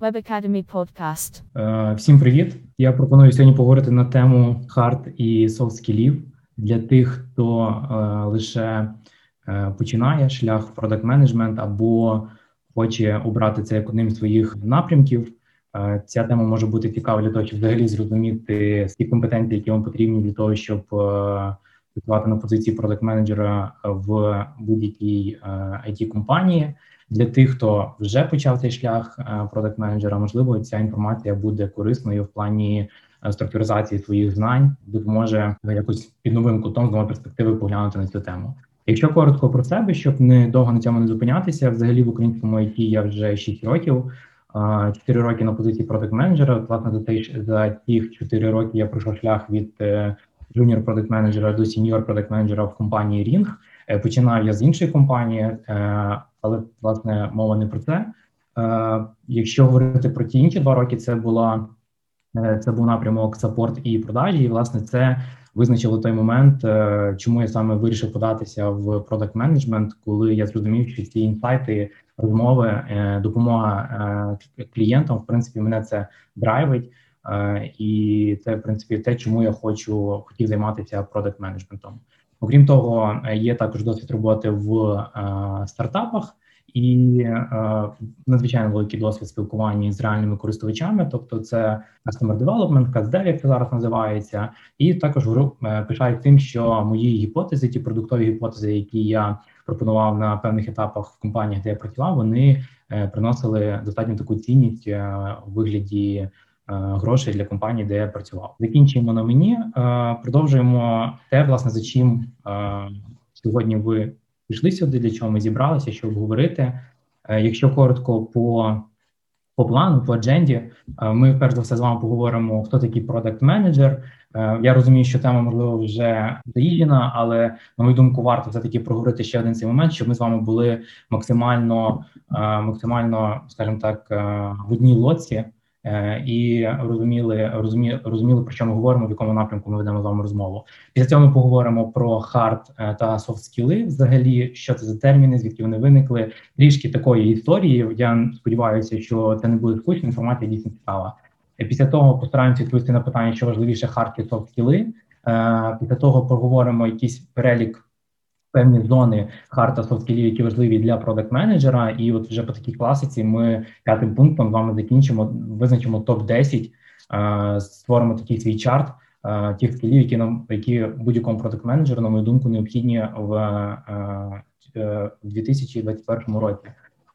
Web Academy Podcast. Е, всім привіт! Я пропоную сьогодні поговорити на тему hard і soft skills -ів для тих, хто е, лише е, починає шлях product management або хоче обрати це як одним з своїх напрямків. Ця тема може бути цікава для того, щоб взагалі зрозуміти всі компетенції, які вам потрібні для того, щоб працювати на позиції product менеджера в будь-якій it компанії для тих, хто вже почав цей шлях продакт менеджера, можливо, ця інформація буде корисною в плані е, структуризації своїх знань, допоможе якось під новим кутом з нової перспективи поглянути на цю тему. Якщо коротко про себе, щоб не довго на цьому не зупинятися, взагалі в українському IT я вже 6 років. 4 роки на позиції продакт менеджера. Власне за цей за ті 4 роки я пройшов шлях від junior продакт менеджера до senior продакт менеджера в компанії Ring. Е, починав я з іншої компанії, е, але власне мова не про це. Е, якщо говорити про ті інші два роки, це була це був напрямок саппорт і продажі. І власне це визначило той момент, чому я саме вирішив податися в продакт менеджмент, коли я зрозумів, що ці інсайти, розмови, допомога клієнтам, в принципі, мене це драйвить. І це в принципі те, чому я хочу хотів займатися продакт менеджментом. Окрім того, є також досвід роботи в е, стартапах і е, надзвичайно великий досвід спілкування з реальними користувачами, тобто це Customer Development, CASD, як це зараз називається, і також е, пишають тим, що мої гіпотези, ті продуктові гіпотези, які я пропонував на певних етапах в компаніях, де я працював, вони приносили достатньо таку цінність у вигляді Е, грошей для компанії, де я працював. Закінчуємо на мені. Е, продовжуємо те, власне, за чим е, сьогодні ви пішли сюди, для чого ми зібралися, щоб говорити. Якщо коротко по по плану, по адженді, ми перш за все з вами поговоримо, хто такий продакт менеджер. Я розумію, що тема можливо вже заїжджена, але на мою думку, варто все таки проговорити ще один цей момент, щоб ми з вами були максимально, максимально, скажімо так, в одній лоці. Е, і розуміли, розуміли, розуміли, про що ми говоримо, в якому напрямку ми ведемо з вами розмову. Після цього ми поговоримо про hard е, та soft skills. Взагалі, що це за терміни, звідки вони виникли. Трішки такої історії. Я сподіваюся, що це не буде скучно. Інформація дійсно цікава. Е, після того постараємося відповісти на питання, що важливіше hard і soft skills. Після того поговоримо якийсь перелік певні зони hard та soft skills -ів, які важливі для product менеджера. І от вже по такій класиці ми п'ятим пунктом з вами закінчимо, визначимо топ 10 створимо такий свій чарт тих скілів, які нам які будь-якому продакт менеджеру, на мою думку, необхідні в 2021 році.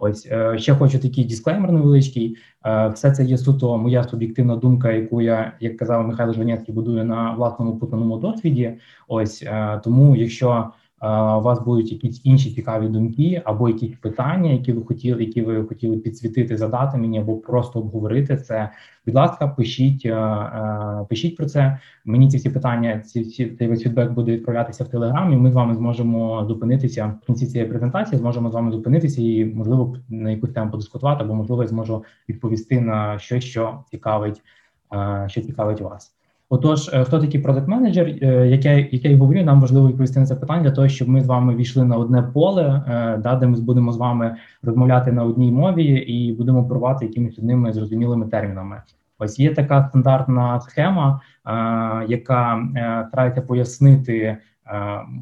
Ось е, ще хочу такий дисклеймер невеличкий. Е, все це є суто моя суб'єктивна думка, яку я, як казав Михайло Жванецький, будую на власному путаному досвіді. Ось е, тому, якщо у вас будуть якісь інші цікаві думки, або якісь питання, які ви хотіли, які ви хотіли підсвітити, задати мені, або просто обговорити це. Будь ласка, пишіть, пишіть про це. Мені ці всі питання, ці всі цей весь фідбек буде відправлятися в телеграмі. Ми з вами зможемо зупинитися в кінці цієї презентації. Зможемо з вами зупинитися і можливо на якусь тему подискутувати, або можливо я зможу відповісти на щось, що цікавить, що цікавить вас. Отож, е, хто такий продакт менеджер, як я, як говорю, нам важливо відповісти на це питання для того, щоб ми з вами війшли на одне поле, е, да, де ми будемо з вами розмовляти на одній мові і будемо провати якимись одними зрозумілими термінами. Ось є така стандартна схема, е, яка старається пояснити,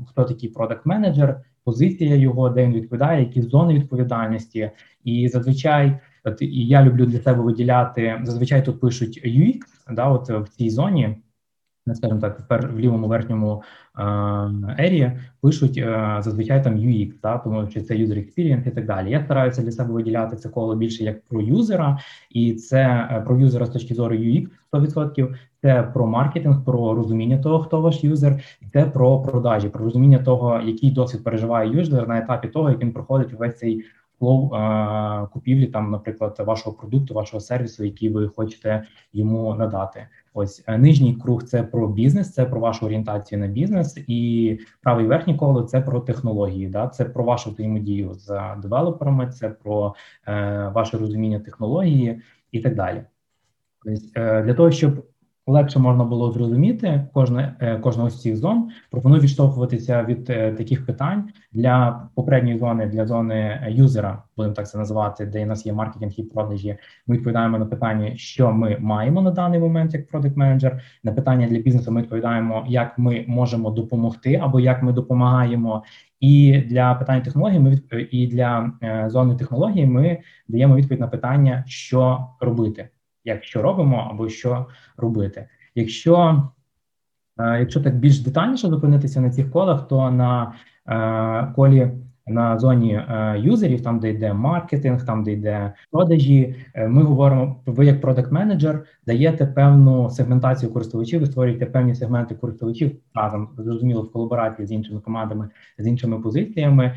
хто такий продакт менеджер, позиція його, де він відповідає, які зони відповідальності, і зазвичай. От і я люблю для себе виділяти зазвичай тут пишуть UX, да, от в цій зоні, скажімо так, тепер в лівому верхньому ері пишуть зазвичай там UX, да, тому що це user experience і так далі. Я стараюся для себе виділяти це коло більше як про юзера, і це е, про юзера з точки зору UX 100%, це про маркетинг, про розуміння того, хто ваш юзер, і це про продажі, про розуміння того, який досвід переживає юзер на етапі того, як він проходить увесь цей flow купівлі, там, наприклад, вашого продукту, вашого сервісу, який ви хочете йому надати. Ось е, нижній круг це про бізнес, це про вашу орієнтацію на бізнес, і правий верхній коло це про технології. Да, це про вашу взаємодію з девелоперами, це про е, ваше розуміння технології і так далі. Тобто, е, для того, щоб легше можна було зрозуміти кожне е, кожного з цих зон. Пропоную відштовхуватися від е, таких питань для попередньої зони для зони юзера, будемо так це називати, де у нас є маркетинг і продажі. Ми відповідаємо на питання, що ми маємо на даний момент як продакт менеджер. На питання для бізнесу ми відповідаємо, як ми можемо допомогти або як ми допомагаємо. І для питань технологій ми і для е, зони технології ми даємо відповідь на питання, що робити як що робимо або що робити. Якщо е, якщо так більш детальніше зупинитися на цих колах, то на е, колі на зоні е, юзерів, там де йде маркетинг, там де йде продажі, ми говоримо, ви як продакт менеджер даєте певну сегментацію користувачів, ви створюєте певні сегменти користувачів разом зрозуміло в колаборації з іншими командами, з іншими позиціями,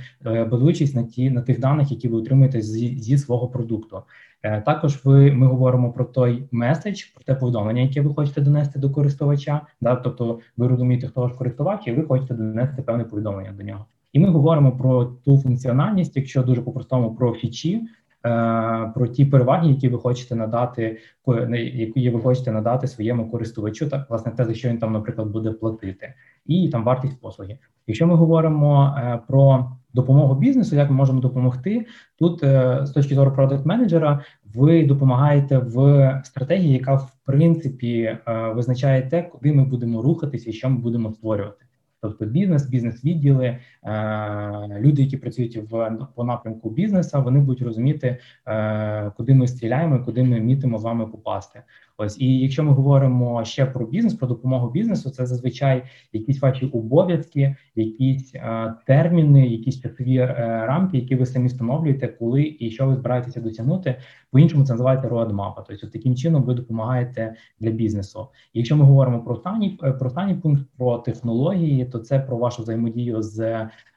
базуючись на ті на тих даних, які ви отримуєте зі, зі свого продукту. Е, також ви ми говоримо про той меседж, про те повідомлення, яке ви хочете донести до користувача. Да, тобто ви розумієте, хто ж користувач, і ви хочете донести певне повідомлення до нього. І ми говоримо про ту функціональність, якщо дуже по-простому про фічі, е, про ті переваги, які ви хочете надати, які ви хочете надати своєму користувачу, так власне те, за що він там, наприклад, буде платити, і там вартість послуги. Якщо ми говоримо е, про допомогу бізнесу, як ми можемо допомогти тут, е, з точки зору продакт менеджера, ви допомагаєте в стратегії, яка в принципі е, визначає те, куди ми будемо рухатися і що ми будемо створювати. Тобто бізнес, бізнес-відділи, люди, які працюють в по напрямку бізнесу, вони будуть розуміти, куди ми стріляємо, куди ми мітимо з вами попасти. Ось і якщо ми говоримо ще про бізнес, про допомогу бізнесу, це зазвичай якісь ваші обов'язки, якісь е, терміни, якісь часові е, рамки, які ви самі встановлюєте, коли і що ви збираєтеся досягнути. По іншому це називається roadmap. Тобто таким чином ви допомагаєте для бізнесу. І якщо ми говоримо про останній е, про останній пункт про технології, то це про вашу взаємодію з,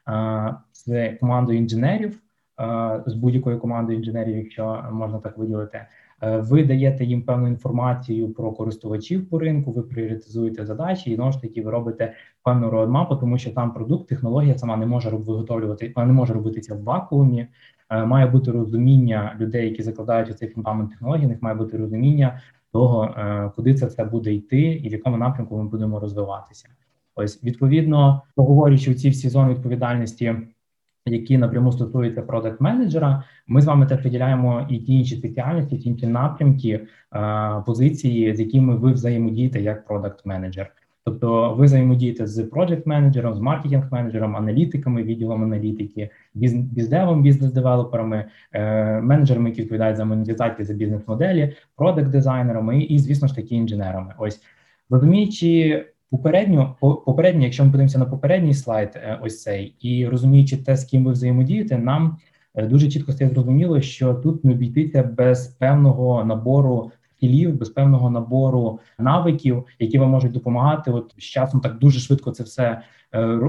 е, з командою інженерів. Е, з будь-якою командою інженерів, якщо можна так виділити, ви даєте їм певну інформацію про користувачів по ринку, ви пріоритизуєте задачі, і знову ж таки ви робите певну роадмапу, тому що там продукт, технологія сама не може виготовлювати, вона не може робитися в вакуумі. Е, має бути розуміння людей, які закладають у цей фундамент технології, них має бути розуміння того, е, куди це все буде йти, і в якому напрямку ми будемо розвиватися. Ось відповідно, проговорюючи ці всі зони відповідальності які напряму стосуються продакт менеджера, ми з вами теж виділяємо і ті інші спеціальності, ті інші напрямки е, позиції, з якими ви взаємодієте як продакт менеджер. Тобто ви взаємодієте з проджект менеджером, з маркетинг менеджером, аналітиками, відділом аналітики, біздевом, бізнес-девелоперами, е, менеджерами, які відповідають за монетизацію за бізнес-моделі, продакт дизайнерами і, звісно ж таки, інженерами. Ось розуміючи Попередньо, попередньо, якщо ми подивимося на попередній слайд, е, ось цей, і розуміючи те, з ким ви взаємодієте, нам е, дуже чітко стає зрозуміло, що тут не обійтися без певного набору скілів, без певного набору навиків, які вам можуть допомагати. От з часом так дуже швидко це все е,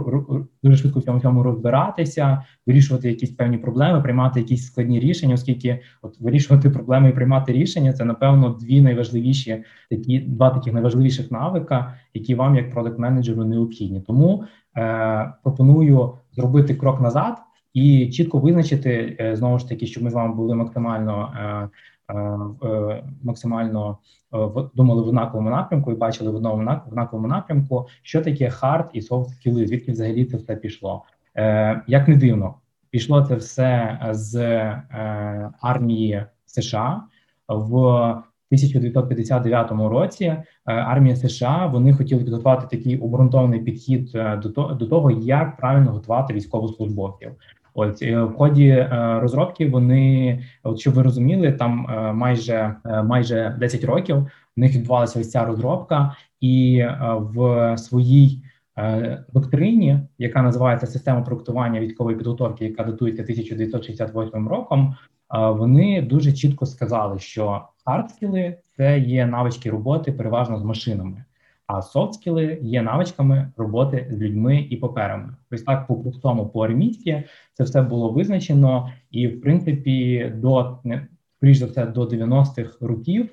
дуже швидко в цьому цьому розбиратися, вирішувати якісь певні проблеми, приймати якісь складні рішення, оскільки от вирішувати проблеми і приймати рішення це напевно дві найважливіші такі два таких найважливіших навика, які вам як product менеджеру необхідні. Тому е, пропоную зробити крок назад. І чітко визначити е, знову ж таки, щоб ми з вами були максимально Е, максимально е, думали в однаковому напрямку і бачили в одному однаковому напрямку, що таке hard і soft skills, звідки взагалі це все пішло. Е, як не дивно, пішло це все з армії США в 1959 році. Армія США вони хотіли підготувати такий обґрунтований підхід до того, як правильно готувати військовослужбовців. От е, в ході е, розробки вони, от щоб ви розуміли, там е, майже майже 10 років в них відбувалася ось ця розробка, і в своїй доктрині, яка називається система проектування військової підготовки, яка датується 1968 роком. Вони дуже чітко сказали, що хардскіли – це є навички роботи переважно з машинами. А софтскіли є навичками роботи з людьми і паперами. Ось так по простому по армійськи це все було визначено, і в принципі, до скоріш за все до 90-х років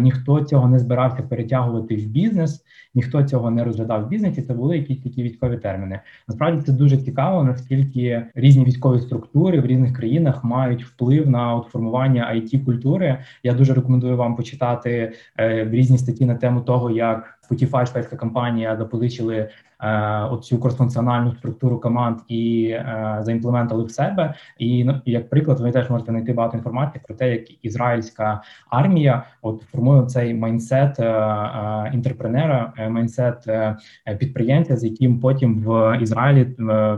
ніхто цього не збирався перетягувати в бізнес, ніхто цього не розглядав в бізнесі. Це були якісь такі військові терміни. Насправді це дуже цікаво, наскільки різні військові структури в різних країнах мають вплив на от формування it культури. Я дуже рекомендую вам почитати е, різні статті на тему того, як Spotify, шведська компанія запозичили е, оцю кросфункціональну структуру команд і е, заімплементали в себе. І ну, як приклад, ви теж можете знайти багато інформації про те, як ізраїльська армія от формує цей mindset е, entrepreneur -а, mindset підприємця, з яким потім в Ізраїлі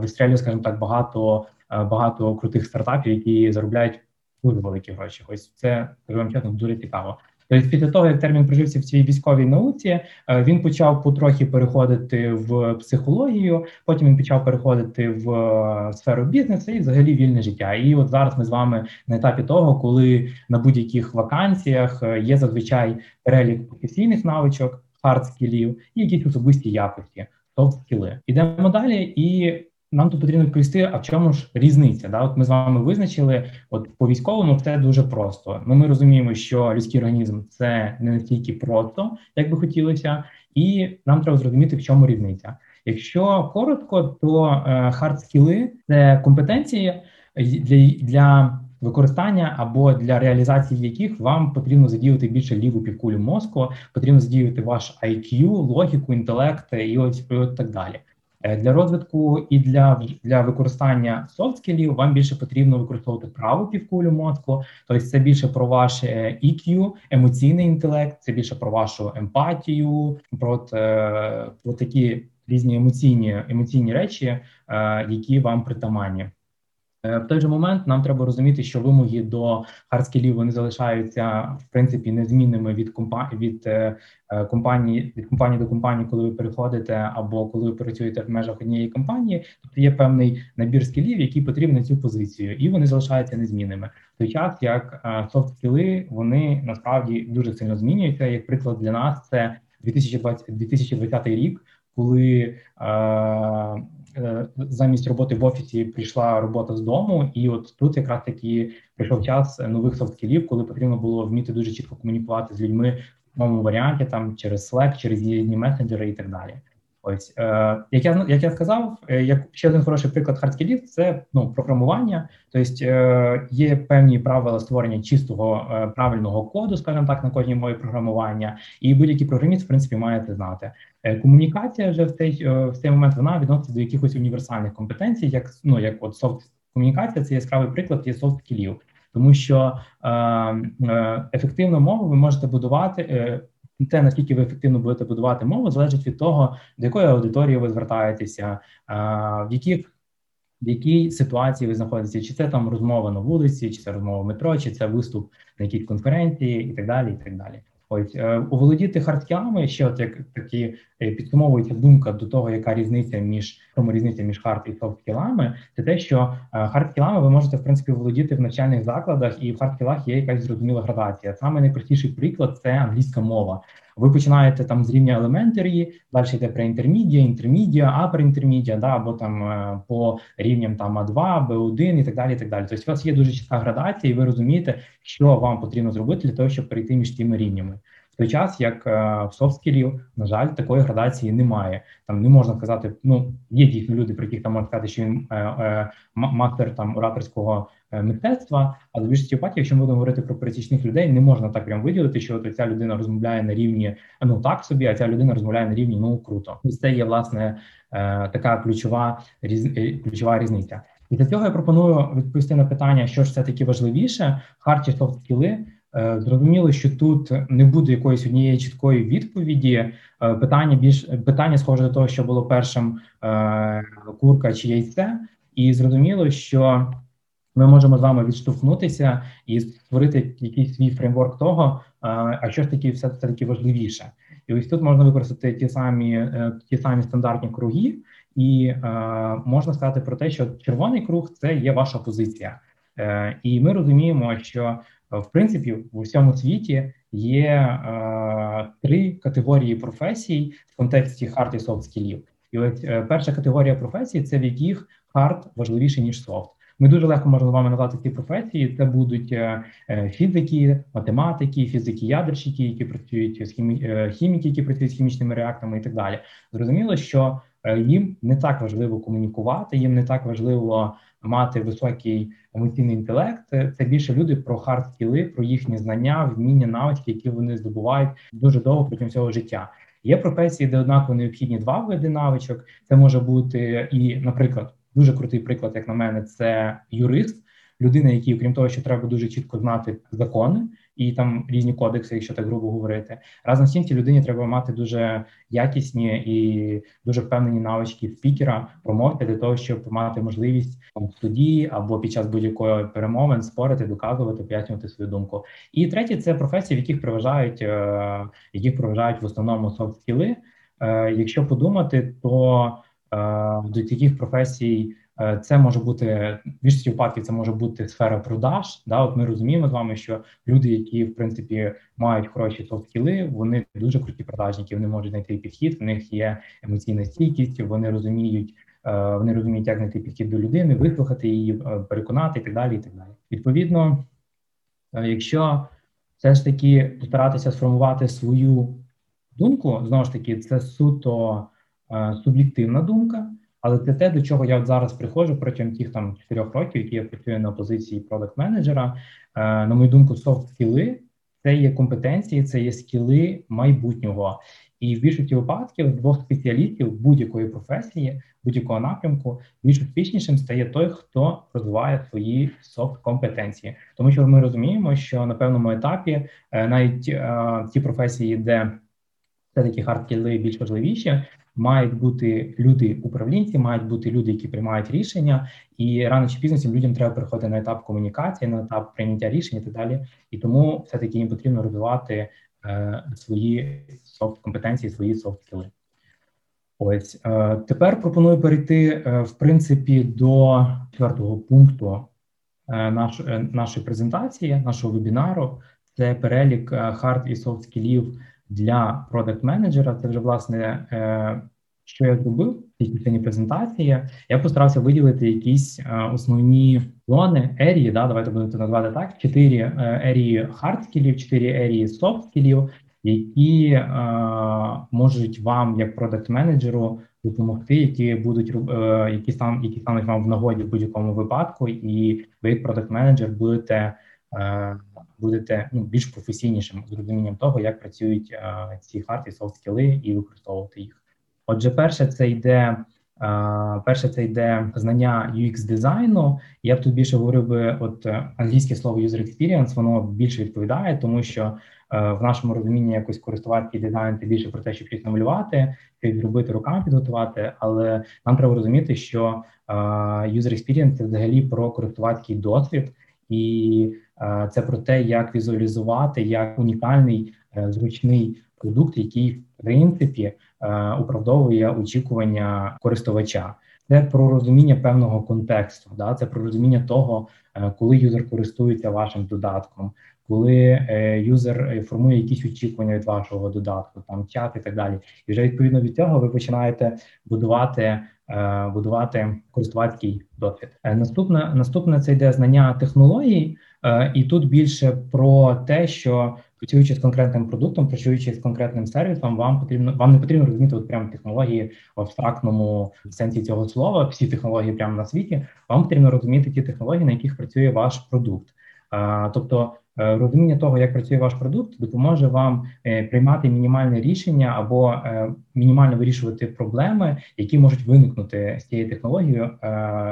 вистрілює, скажімо так, багато багато крутих стартапів, які заробляють дуже великі гроші. Ось це вам чесно дуже цікаво. Тобто після того, як термін прожився в цій військовій науці, е, він почав потрохи переходити в психологію. Потім він почав переходити в е, сферу бізнесу і взагалі вільне життя. І от зараз ми з вами на етапі того, коли на будь-яких вакансіях є зазвичай перелік професійних навичок, хард-скілів і якісь особисті якості, софт-скіли. Ідемо далі і нам тут потрібно відповісти, а в чому ж різниця? Да? От ми з вами визначили, от по військовому все дуже просто. Ну, Ми розуміємо, що людський організм це не настільки просто, як би хотілося, і нам треба зрозуміти, в чому різниця. Якщо коротко, то хард-скіли – це компетенції для для використання або для реалізації яких вам потрібно задіяти більше ліву півкулю мозку, потрібно задіяти ваш IQ, логіку, інтелект і ось і от так далі. Е, для розвитку і для для використання софт-скілів вам більше потрібно використовувати праву півкулю мозку, тобто це більше про ваш EQ, емоційний інтелект, це більше про вашу емпатію, про, е, про такі різні емоційні емоційні речі, е, які вам притаманні. Е, в той же момент нам треба розуміти, що вимоги до хардскілів вони залишаються в принципі незмінними від компанії від е, е, компанії від компанії до компанії, коли ви переходите, або коли ви працюєте в межах однієї компанії. Тобто є певний набір скілів, які потрібні на цю позицію, і вони залишаються незмінними. В той час як софт скіли вони насправді дуже сильно змінюються. Як приклад для нас, це 2020, 2020 рік, коли Е, замість роботи в офісі прийшла робота з дому, і от тут якраз таки прийшов час нових софт-скілів, коли потрібно було вміти дуже чітко комунікувати з людьми в моєму варіанті, там через Slack, через різні месенджери і так далі. Ось е, як я як я сказав, е, як ще один хороший приклад хардскілів, це ну програмування. Тобто е, є певні правила створення чистого е, правильного коду, скажімо так, на кожній мові програмування, і будь-який програміст в принципі має це знати. Е, комунікація вже в цей е, в цей момент вона відноситься до якихось універсальних компетенцій, як ну як от софт комунікація, це яскравий приклад є софт скілів, тому що е, е, ефективну мову ви можете будувати. Е, те, наскільки ви ефективно будете будувати мову, залежить від того, до якої аудиторії ви звертаєтеся, в яких в якій ситуації ви знаходитеся, чи це там розмова на вулиці, чи це розмова в метро, чи це виступ на якійсь конференції, і так далі. і так далі. Ось е, оволодіти hard skill -ами, ще от як такі е, підсумовується думка до того, яка різниця між тому різниця між hard і soft skill -ами, це те, що е, hard skill -ами ви можете в принципі володіти в навчальних закладах, і в hard skill -ах є якась зрозуміла градація. Саме найпростіший приклад це англійська мова. Ви починаєте там з рівня елементарі, далі йде про інтермідія, інтермідія, апер інтермідія, да, або там е, по рівням там А2, Б1 і так далі. і так далі. Тобто у вас є дуже чітка градація, і ви розумієте, що вам потрібно зробити для того, щоб перейти між тими рівнями. В той час, як е, в софт-скілів, на жаль, такої градації немає. Там не можна сказати, ну є дійсно люди, про яких там можна сказати, що він е, мастер там ораторського мистецтва, але в більшості випадків, якщо ми будемо говорити про пересічних людей, не можна так прям виділити, що от ця людина розмовляє на рівні ну так собі, а ця людина розмовляє на рівні ну круто. І це є власне е, така ключова е, ключова різниця. І для цього я пропоную відповісти на питання, що ж все таки важливіше, hard чи soft скіли. Зрозуміло, що тут не буде якоїсь однієї чіткої відповіді. Питання більш питання схоже до того, що було першим курка чи яйце, і зрозуміло, що ми можемо з вами відштовхнутися і створити якийсь свій фреймворк того, а що ж таки все таки важливіше, і ось тут можна використати ті самі е, ті самі стандартні круги, і е, можна сказати про те, що червоний круг це є ваша позиція, е, і ми розуміємо, що в принципі в усьому світі є три категорії професій в контексті hard і soft скілів. І ось перша категорія професій це в яких hard важливіше ніж soft. Ми дуже легко можемо з вами назвати ці професії. Це будуть фізики, математики, фізики, ядерщики, які працюють з хімі... хіміки, які працюють з хімічними реакторами, і так далі. Зрозуміло, що їм не так важливо комунікувати, їм не так важливо мати високий емоційний інтелект. Це більше люди про hard скіли, про їхні знання, вміння, навички, які вони здобувають дуже довго протягом цього життя. Є професії, де однаково необхідні два види навичок. Це може бути і, наприклад, дуже крутий приклад, як на мене, це юрист, людина, який, окрім того, що треба дуже чітко знати закони і там різні кодекси, якщо так грубо говорити. Разом з тим, цій людині треба мати дуже якісні і дуже впевнені навички спікера, промовця для того, щоб мати можливість в суді або під час будь-якої перемовин спорити, доказувати, пояснювати свою думку. І третє це професії, в яких переважають, е, яких переважають в основному софт скіли. Е, якщо подумати, то е, до таких професій. Е, це може бути в більшості випадків, це може бути сфера продаж. Да, от ми розуміємо з вами, що люди, які в принципі мають хороші софт-скіли, вони дуже круті продажники. Вони можуть знайти підхід. В них є емоційна стійкість, вони розуміють, е, вони розуміють, як знайти підхід до людини, вислухати її, переконати і так далі. І так далі. Відповідно, якщо все ж таки постаратися сформувати свою думку, знову ж таки, це суто суб'єктивна думка. Але це те, до чого я от зараз приходжу протягом тих там чотирьох років, які я працюю на позиції продакт менеджера. Е, на мою думку, софт скіли це є компетенції, це є скіли майбутнього. І в більшості випадків двох спеціалістів будь-якої професії, будь-якого напрямку, більш успішнішим стає той, хто розвиває свої софт компетенції, тому що ми розуміємо, що на певному етапі е, навіть е, ті професії, де все таки хардкіли більш важливіші, мають бути люди управлінці, мають бути люди, які приймають рішення, і рано чи пізно цим людям треба переходити на етап комунікації, на етап прийняття рішень і так далі. І тому все таки їм потрібно розвивати е, свої софт компетенції, свої софт скіли. Ось е, тепер пропоную перейти е, в принципі до четвертого пункту е, наш, е, нашої презентації, нашого вебінару. Це перелік hard і soft скілів для продакт менеджера Це вже власне е, що я зробив в цій частині презентації. Я постарався виділити якісь е, основні зони area ї. Да, давайте будемо назвати так: чотири е, area ї hard скілів, чотири area ї soft скілів, які можуть вам, як продакт менеджеру, допомогти, які будуть які стан, які стануть вам в нагоді в будь-якому випадку, і ви як продакт менеджер будете будете ну, більш професійнішим з розумінням того, як працюють а, ці hard і soft скіли і використовувати їх. Отже, перше, це йде. Перше, це йде знання UX дизайну. Я б тут більше говорив би, от е, англійське слово user experience, воно більше відповідає, тому що е, в нашому розумінні якось користувацький дизайн це більше про те, щоб щось намалювати, щось зробити руками підготувати. Але нам треба розуміти, що user experience – це взагалі про користувацький досвід, і Е, це про те, як візуалізувати як унікальний е, зручний продукт, який в принципі е, управдовує очікування користувача. Це про розуміння певного контексту. Да, це про розуміння того, коли юзер користується вашим додатком, коли юзер формує якісь очікування від вашого додатку, там чат і так далі. І вже відповідно від цього ви починаєте будувати. Будувати користувацький досвід. Наступне наступне це йде знання технологій. Е, і тут більше про те, що працюючи з конкретним продуктом, працюючи з конкретним сервісом, вам потрібно вам не потрібно розуміти от прямо технології в абстрактному сенсі цього слова. Всі технології прямо на світі. Вам потрібно розуміти ті технології, на яких працює ваш продукт. Е, тобто е, розуміння того, як працює ваш продукт, допоможе вам приймати мінімальне рішення або мінімально вирішувати проблеми, які можуть виникнути з цією технологією,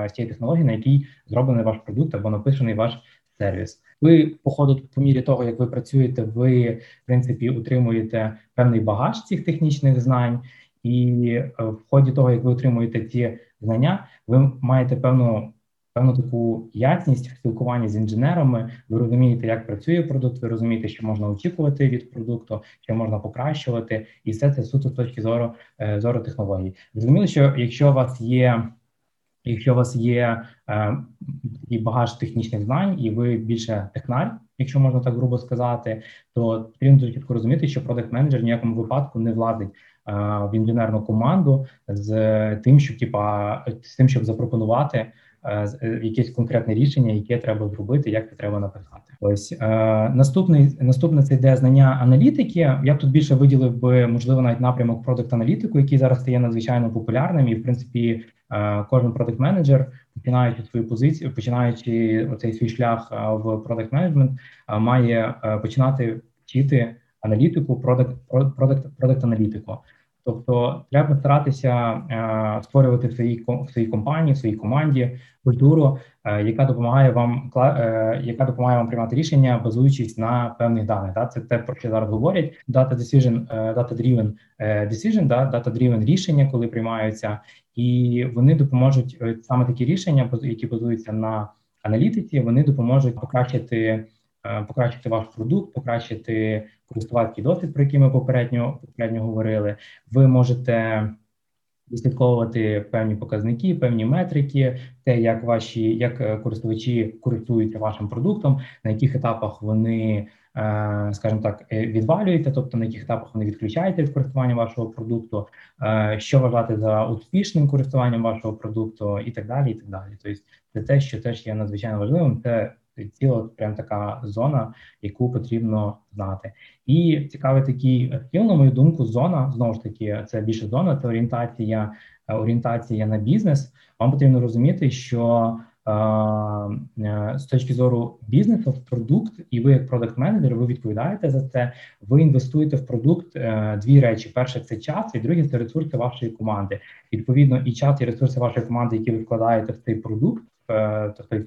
з цієї технології, на якій зроблений ваш продукт або написаний ваш сервіс. Ви по ходу, по мірі того, як ви працюєте, ви в принципі утримуєте певний багаж цих технічних знань, і е, в ході того, як ви отримуєте ці знання, ви маєте певну. Певну таку ясність в спілкуванні з інженерами, ви розумієте, як працює продукт, ви розумієте, що можна очікувати від продукту, що можна покращувати, і все це суто з точки зору е, зору технологій. Зрозуміло, що якщо у вас є Якщо у вас є е, багаж технічних знань, і ви більше технар, якщо можна так грубо сказати, то потрібно чітко розуміти, що продакт менеджер ніякому випадку не влазить е, в інженерну команду з тим, щоб типа з тим, щоб запропонувати якесь конкретне рішення, яке треба зробити, як це треба написати. Ось е, наступний наступне це йде знання аналітики. Я б тут більше виділив би можливо навіть напрямок продакт аналітику, який зараз стає надзвичайно популярним, і в принципі е, кожен продакт менеджер починаючи свою позицію, починаючи оцей свій шлях в продакт менеджмент, має е, починати вчити аналітику, продакт продакт аналітику. Тобто треба старатися е, створювати в своїй в своїй компанії, в своїй команді культуру, е, яка допомагає вам е, яка допомагає вам приймати рішення, базуючись на певних даних. Да? Це те, про що зараз говорять. Data decision, е, data-driven е, decision, да? data-driven рішення, коли приймаються, і вони допоможуть е, саме такі рішення, які базуються на аналітиці. Вони допоможуть покращити. Е, покращити ваш продукт, покращити користувацький досвід, про який ми попередньо попередньо говорили. Ви можете відслідковувати певні показники, певні метрики, те, як ваші як е, користувачі користуються вашим продуктом, на яких етапах вони. Е, скажімо так, відвалюєте, тобто на яких етапах вони відключаєте від користування вашого продукту, що вважати за успішним користуванням вашого продукту, і так далі. І так далі. Тобто, це те, що теж є надзвичайно важливим. Це ціла прям така зона, яку потрібно знати. І цікавий такий скіл, на мою думку, зона знову ж таки, це більше зона, це орієнтація, е, орієнтація на бізнес. Вам потрібно розуміти, що е, з точки зору бізнесу, в продукт, і ви, як продакт менеджер, ви відповідаєте за це. Ви інвестуєте в продукт е, дві речі: перше це час, і друге це ресурси вашої команди. Відповідно, і час, і ресурси вашої команди, які ви вкладаєте в цей продукт.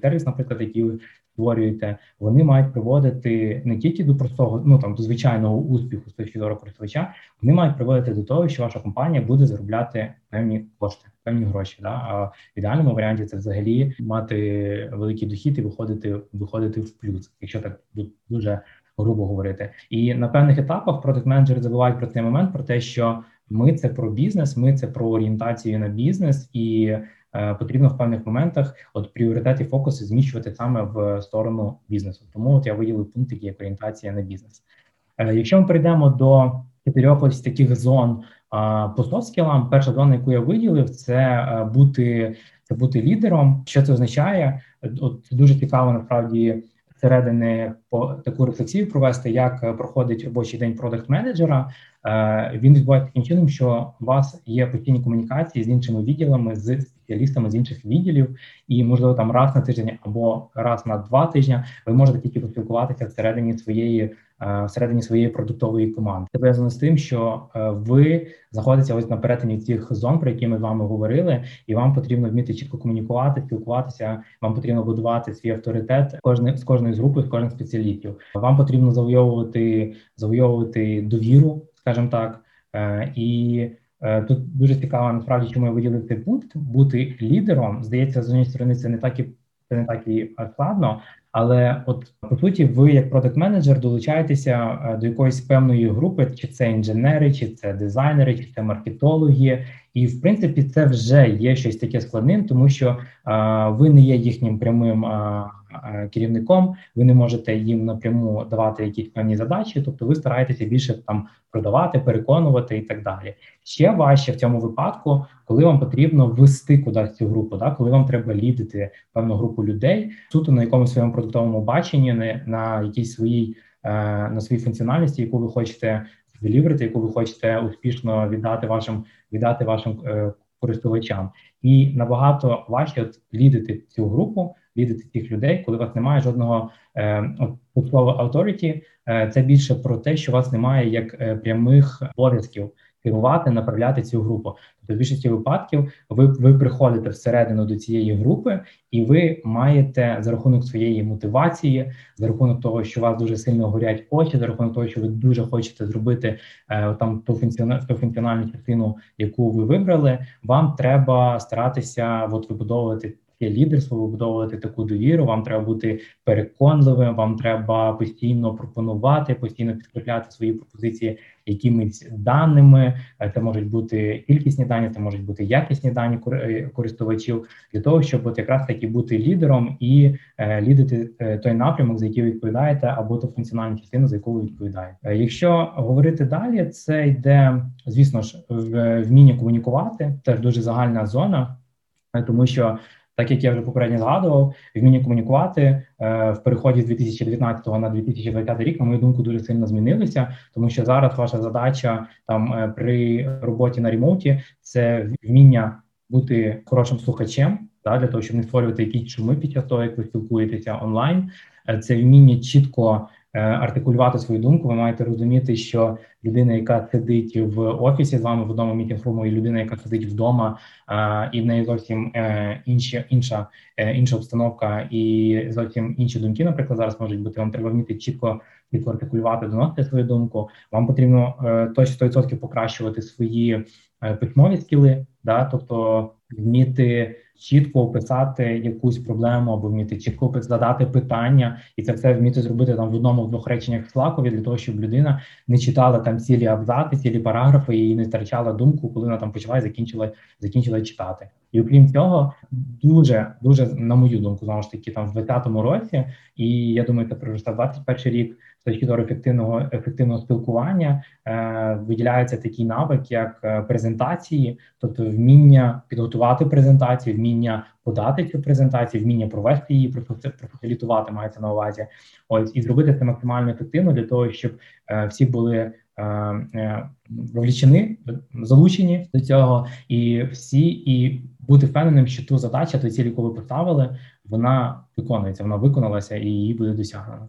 Сервіс, наприклад, який ви створюєте, вони мають приводити не тільки до простого, ну там до звичайного успіху з точки зору користувача, вони мають приводити до того, що ваша компанія буде заробляти певні кошти, певні гроші. Да? А в ідеальному варіанті це взагалі мати великий дохід і виходити, виходити в плюс, якщо так дуже грубо говорити. І на певних етапах продакт менеджери забувають про цей момент, про те, що ми це про бізнес, ми це про орієнтацію на бізнес і. Е, потрібно в певних моментах от пріоритет і фокуси зміщувати саме в сторону бізнесу. Тому от я виділив пункт, який як орієнтація на бізнес. Е, якщо ми перейдемо до чотирьох ось таких зон по софт-скілам, перша зона, яку я виділив, це е, бути це бути лідером. Що це означає? От дуже цікаво насправді середини по таку рефлексію провести, як проходить робочий день продакт менеджера. Він відбувається таким чином, що у вас є постійні комунікації з іншими відділами з спеціалістами з інших відділів, і можливо там раз на тиждень або раз на два тижні ви можете тільки поспілкуватися всередині своєї е, всередині своєї продуктової команди. Це пов'язано з тим, що е, ви знаходитеся ось на перетині цих зон, про які ми з вами говорили, і вам потрібно вміти чітко комунікувати, спілкуватися. Вам потрібно будувати свій авторитет кожної з кожної з групи, з кожних спеціалістів. Вам потрібно завойовувати завойовувати довіру, скажімо так, е, і Е, тут дуже цікаво, насправді, чому я виділив цей пункт. Бути лідером здається, з однієї сторони, це не так і це не так і складно, але от по суті, ви як продакт менеджер долучаєтеся е, до якоїсь певної групи, чи це інженери, чи це дизайнери, чи це маркетологи, і в принципі це вже є щось таке складним, тому що а, ви не є їхнім прямим а, керівником, ви не можете їм напряму давати якісь певні задачі, тобто ви стараєтеся більше там продавати, переконувати і так далі. Ще важче в цьому випадку, коли вам потрібно ввести кудись цю групу, да, коли вам треба лідити певну групу людей, суто на якомусь своєму продуктовому баченні, не на якійсь своїй е, на своїй функціональності, яку ви хочете деліверити, яку ви хочете успішно віддати вашим віддати вашим е, користувачам, і набагато важче лідити цю групу, лідити цих людей, коли у вас немає жодного е, слова authority, е, Це більше про те, що у вас немає як е, прямих обов'язків керувати, направляти цю групу. Тобто в більшості випадків ви ви приходите всередину до цієї групи, і ви маєте за рахунок своєї мотивації, за рахунок того, що у вас дуже сильно горять очі, за рахунок того, що ви дуже хочете зробити е, там ту функціональну ту функціональну частину, яку ви вибрали. Вам треба старатися от вибудовувати лідерство, вибудовувати таку довіру. Вам треба бути переконливим, вам треба постійно пропонувати, постійно підкріпляти свої пропозиції якимись даними. Е, це можуть бути кількісні дані, це можуть бути якісні дані е, користувачів для того, щоб от якраз таки бути лідером і е, лідити той напрямок, за який ви відповідаєте, або ту функціональну частину, за яку ви відповідаєте. Якщо говорити далі, це йде, звісно ж, вміння комунікувати. Це дуже загальна зона, тому що Так як я вже попередньо згадував, вміння комунікувати е, в переході з 2019 на 2020 рік, на мою думку, дуже сильно змінилися, тому що зараз ваша задача там е, при роботі на ремоуті це вміння бути хорошим слухачем, да, для того, щоб не створювати якісь шуми під час того, як ви спілкуєтеся онлайн. Е, це вміння чітко артикулювати свою думку. Ви маєте розуміти, що людина, яка сидить в офісі з вами в одному мітінгруму, і людина, яка сидить вдома, е, і в неї зовсім е, інша інша інша обстановка і зовсім інші думки, наприклад, зараз можуть бути. Вам треба вміти чітко чітко доносити свою думку. Вам потрібно точно 100% покращувати свої письмові скіли, да, тобто вміти чітко описати якусь проблему або вміти чітко задати питання, і це все вміти зробити там в одному двох реченнях слакові для того, щоб людина не читала там цілі абзаци, цілі параграфи і не втрачала думку, коли вона там почала і закінчила закінчила читати. І окрім цього, дуже дуже на мою думку, знову ж таки, там в 20-му році, і я думаю, це проросте 21 рік з точки зору ефективного ефективного спілкування е, виділяється такий навик, як е, презентації, тобто вміння підготувати презентацію, вміння подати цю презентацію, вміння провести її, профасилітувати мається на увазі. Ось і зробити це максимально ефективно для того, щоб е, всі були. Е, е, вовлічені, залучені до цього, і всі і бути впевненим, що ту задачу, ту ціль, яку ви поставили, вона виконується, вона виконалася і її буде досягнено.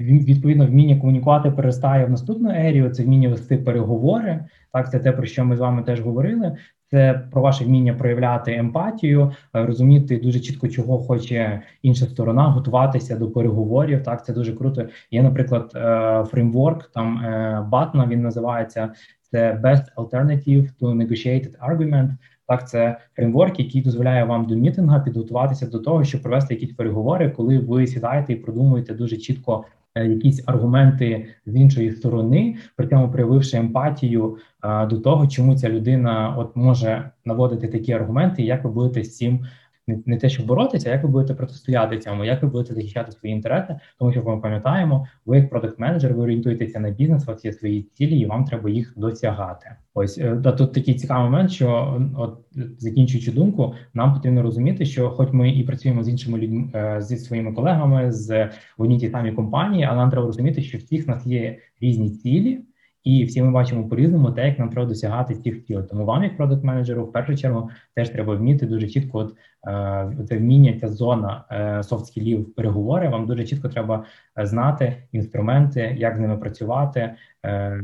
Відповідно, вміння комунікувати перестає в наступну ерію. Це вміння вести переговори. Так, це те, про що ми з вами теж говорили. Це про ваше вміння проявляти емпатію, е, розуміти дуже чітко, чого хоче інша сторона, готуватися до переговорів. Так, це дуже круто. Є, наприклад, е, фреймворк там е, Батна. Він називається це Best Alternative to Negotiated Argument. Так, це фреймворк, який дозволяє вам до мітинга підготуватися до того, щоб провести якісь переговори, коли ви сідаєте і продумуєте дуже чітко е, якісь аргументи з іншої сторони, при цьому проявивши емпатію е, до того, чому ця людина от може наводити такі аргументи, як ви будете з цим не, не те, щоб боротися, а як ви будете протистояти цьому, як ви будете захищати свої інтереси, тому що ми пам'ятаємо, ви як продакт менеджер ви орієнтуєтеся на бізнес, у вас є свої цілі, і вам треба їх досягати. Ось е, да, тут такий цікавий момент, що от закінчуючи думку, нам потрібно розуміти, що, хоч ми і працюємо з іншими людьми е, зі своїми колегами з в одній тій самій компанії, але нам треба розуміти, що всіх нас є різні цілі. І всі ми бачимо по різному, те, як нам треба досягати цих цілей. Тому вам, як продакт менеджеру, в першу чергу теж треба вміти дуже чітко. От е, це вміння, ця зона софт скілів переговори. Вам дуже чітко треба е, знати інструменти, як з ними працювати е,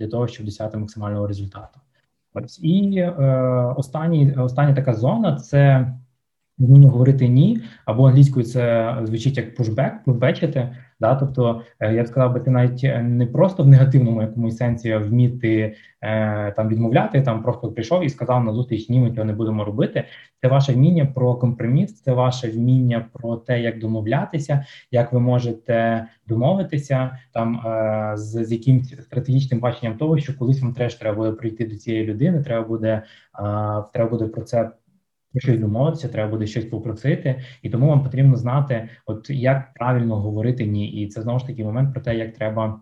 для того, щоб досягти максимального результату. Ось і е, останній остання така зона це вміння говорити ні, або англійською це звучить як пушбек, пушбечити. Да? Тобто, е, я б сказав би, це навіть е, не просто в негативному якомусь сенсі вміти е, там відмовляти, там просто прийшов і сказав на зустріч, ні, ми цього не будемо робити. Це ваше вміння про компроміс, це ваше вміння про те, як домовлятися, як ви можете домовитися там з, з якимось стратегічним баченням того, що колись вам теж треба буде прийти до цієї людини, треба буде треба буде про це щось домовитися, треба буде щось попросити, і тому вам потрібно знати, от як правильно говорити ні. І це знову ж таки момент про те, як треба.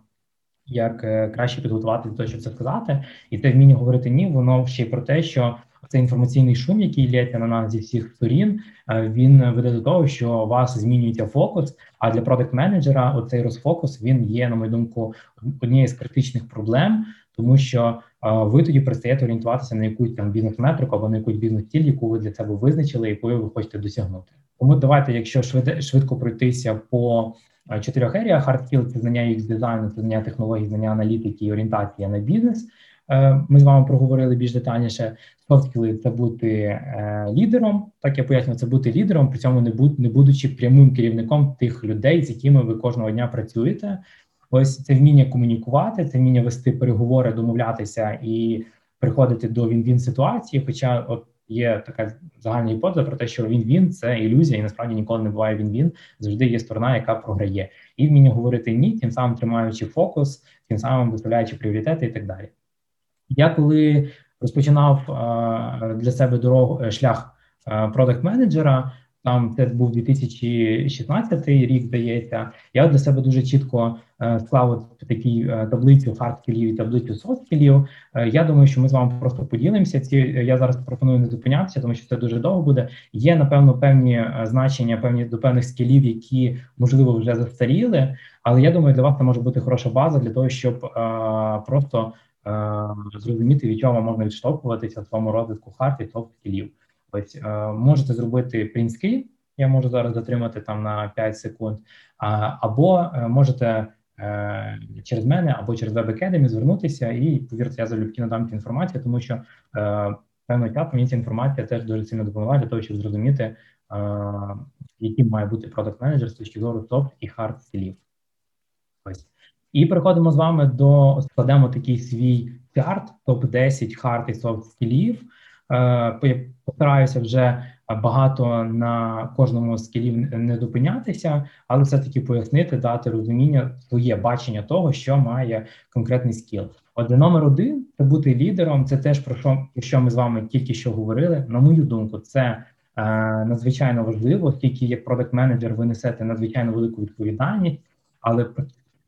Як е, краще підготувати до того, щоб це сказати, і те вміння говорити ні, воно ще й про те, що цей інформаційний шум, який лється на нас зі всіх сторін, е, він веде до того, що у вас змінюється фокус. А для продакт менеджера оцей розфокус він є, на мою думку, однією з критичних проблем, тому що ви тоді перестаєте орієнтуватися на якусь там бізнес-метрику або на якусь бізнес-ціль, яку ви для себе визначили, якою ви хочете досягнути. Тому давайте, якщо швидко, швидко пройтися по чотирьох еріях, hard skill – це знання їх дизайну, це знання технологій, знання аналітики і орієнтація на бізнес. Е, ми з вами проговорили більш детальніше. Skills – це бути е, лідером. Так я пояснюю, це бути лідером, при цьому не будучи прямим керівником тих людей, з якими ви кожного дня працюєте. Ось це вміння комунікувати, це вміння вести переговори, домовлятися і приходити до він-він ситуації. Хоча, от є така загальна гіпотеза про те, що він-він це ілюзія, і насправді ніколи не буває він-він. Завжди є сторона, яка програє, і вміння говорити ні, тим самим тримаючи фокус, тим самим виставляючи пріоритети і так далі. Я коли розпочинав для себе дорогу е, шлях продакт менеджера там це був 2016 рік, здається. Я для себе дуже чітко е, склав от такі е, таблицю хардскілів і таблицю софтскілів. Е, я думаю, що ми з вами просто поділимося. Ці я зараз пропоную не зупинятися, тому що це дуже довго буде. Є напевно певні значення, певні до певних скілів, які можливо вже застаріли. Але я думаю, для вас це може бути хороша база для того, щоб просто зрозуміти, від чого можна відштовхуватися в своєму розвитку hard і soft скілів. Ось е, можете зробити принтскрін, я можу зараз затримати там на 5 секунд, або е, можете е, через мене або через Web Academy звернутися і повірте, я залюбки надам цю інформацію, тому що певного часу мені ця інформація теж дуже сильно допомагає для того, щоб зрозуміти, яким має бути продакт менеджер з точки зору soft і hard. Ось. І переходимо з вами до складемо такий свій чарт, топ 10 hard і soft скілів. Е, постараюся вже багато на кожному з скілів не зупинятися, але все таки пояснити, дати розуміння, своє бачення того, що має конкретний скіл. Отже, номер один це бути лідером. Це теж про що про що ми з вами тільки що говорили. На мою думку, це е, надзвичайно важливо, оскільки як продакт менеджер ви несете надзвичайно велику відповідальність, але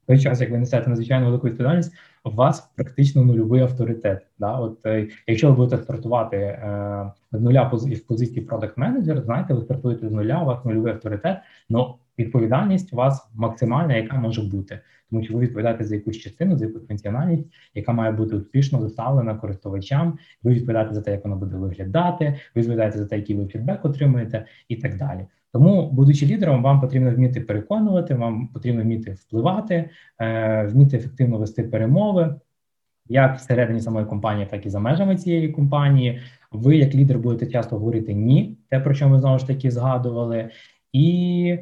той час, як ви несете надзвичайно велику відповідальність, у вас практично нульовий авторитет. Да? От е, якщо ви будете стартувати е, з нуля в позиції продакт менеджер, знаєте, ви стартуєте з нуля, у вас нульовий авторитет, але відповідальність у вас максимальна, яка може бути, тому що ви відповідаєте за якусь частину, за якусь функціональність, яка має бути успішно доставлена користувачам. Ви відповідаєте за те, як вона буде виглядати, ви відповідаєте за те, який ви фідбек отримуєте, і так далі. Тому, будучи лідером, вам потрібно вміти переконувати, вам потрібно вміти впливати, е, вміти ефективно вести перемови, як всередині самої компанії, так і за межами цієї компанії. Ви, як лідер, будете часто говорити ні, те, про що ми знову ж таки згадували, і,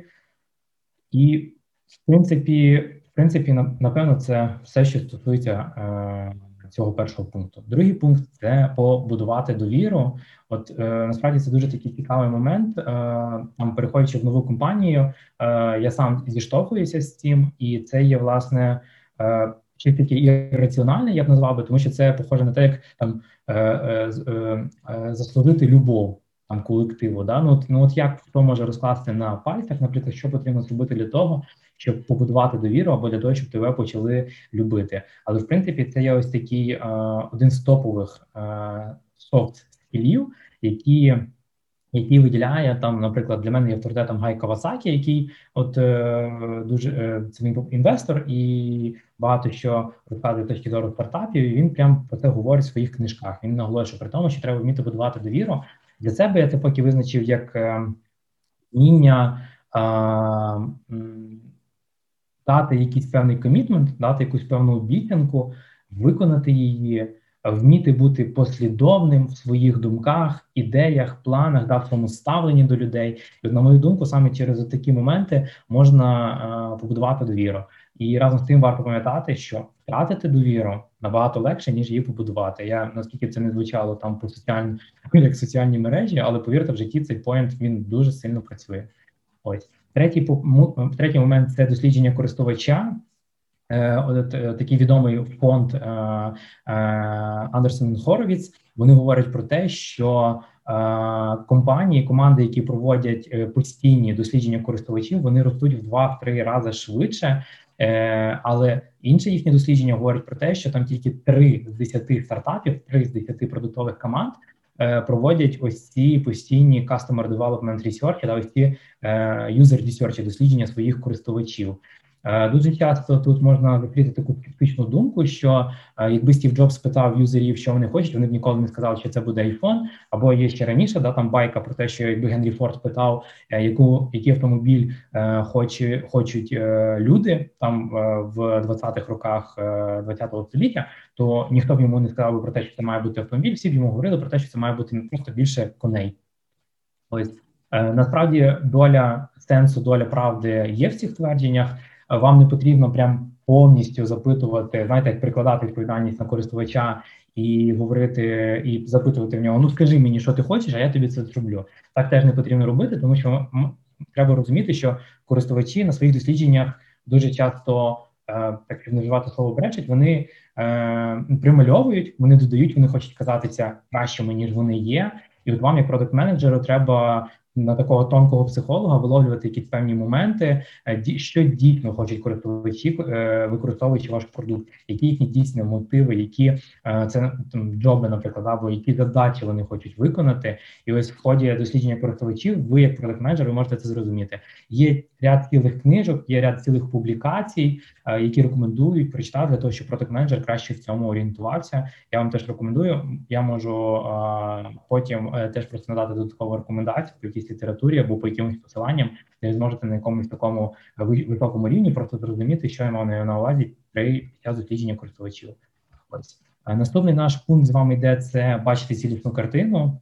і в принципі, в принципі, напевно, це все, що стосується. Е, цього першого пункту. Другий пункт це побудувати довіру. От е, насправді це дуже такий цікавий момент. Е, там переходячи в нову компанію, е, я сам зіштовхуюся з цим, і це є власне е, чи таке ірраціональне, я б назвав би, тому що це похоже на те, як там е, е, е, заслужити любов там колективу. Да? Ну, от, ну от як хто може розкласти на пальцях, наприклад, що потрібно зробити для того, щоб побудувати довіру або для того, щоб тебе почали любити. Але в принципі це є ось такий е, один з топових софт скілів, які який виділяє там, наприклад, для мене є авторитетом Гай Кавасакі, який от е, дуже е, це він інвестор і багато що розказує точки зору стартапів. і Він прям про це говорить в своїх книжках. Він наголошує при тому, що треба вміти будувати довіру для себе. Я це поки визначив як е, вміння дати якийсь певний комітмент, дати якусь певну обіцянку, виконати її, вміти бути послідовним в своїх думках, ідеях, планах, да, в своєму ставленні до людей. І, на мою думку, саме через такі моменти можна побудувати довіру. І разом з тим варто пам'ятати, що втратити довіру набагато легше, ніж її побудувати. Я наскільки це не звучало там по соціальні як соціальні мережі, але повірте, в житті цей поінт він дуже сильно працює. Ось. Третій третій момент це дослідження користувача. Е, е, такий відомий фонд Андерсон Хоровіц. Вони говорять про те, що компанії, команди, які проводять е, постійні дослідження користувачів, вони ростуть в два-три рази швидше. Але інше їхнє дослідження говорить про те, що там тільки три з десяти стартапів, три з десяти продуктових команд Е, проводять ось ці постійні customer development research, да, ось ці е, user research, дослідження своїх користувачів. Е, дуже часто тут можна закрити таку скептичну думку, що е, якби Стів Джобс спитав юзерів, що вони хочуть, вони б ніколи не сказали, що це буде iPhone, або є ще раніше, да там байка про те, що якби Генрі Форд питав, е, яку який автомобіль хоче, хочуть люди там в 20-х роках 20-го століття, то ніхто б йому не сказав би про те, що це має бути автомобіль. Всі б йому говорили про те, що це має бути не просто більше коней. Ось насправді доля сенсу, доля правди є в цих твердженнях вам не потрібно прям повністю запитувати, знаєте, як прикладати відповідальність на користувача і говорити, і запитувати в нього: ну скажи мені, що ти хочеш, а я тобі це зроблю. Так теж не потрібно робити, тому що треба розуміти, що користувачі на своїх дослідженнях дуже часто е, так називати слово бречать, вони е, примальовують, вони додають, вони хочуть казатися кращими ніж вони є. І от вам, як продакт менеджеру, треба на такого тонкого психолога виловлювати якісь певні моменти, е, що дійсно хочуть користувачі, е, використовуючи ваш продукт, які їхні дійсні мотиви, які е, це там джоби, наприклад, або які задачі вони хочуть виконати. І ось в ході дослідження користувачів, ви як продакт менеджер ви можете це зрозуміти. Є ряд цілих книжок, є ряд цілих публікацій, які рекомендують прочитати для того, щоб продакт менеджер краще в цьому орієнтувався. Я вам теж рекомендую. Я можу потім теж просто надати додаткову рекомендацію якійсь літературі або по якимось посиланням, де ви зможете на якомусь такому високому рівні просто зрозуміти, що я мав на увазі при час дослідження користувачів. Ось наступний наш пункт з вами йде це бачити цілісну картину.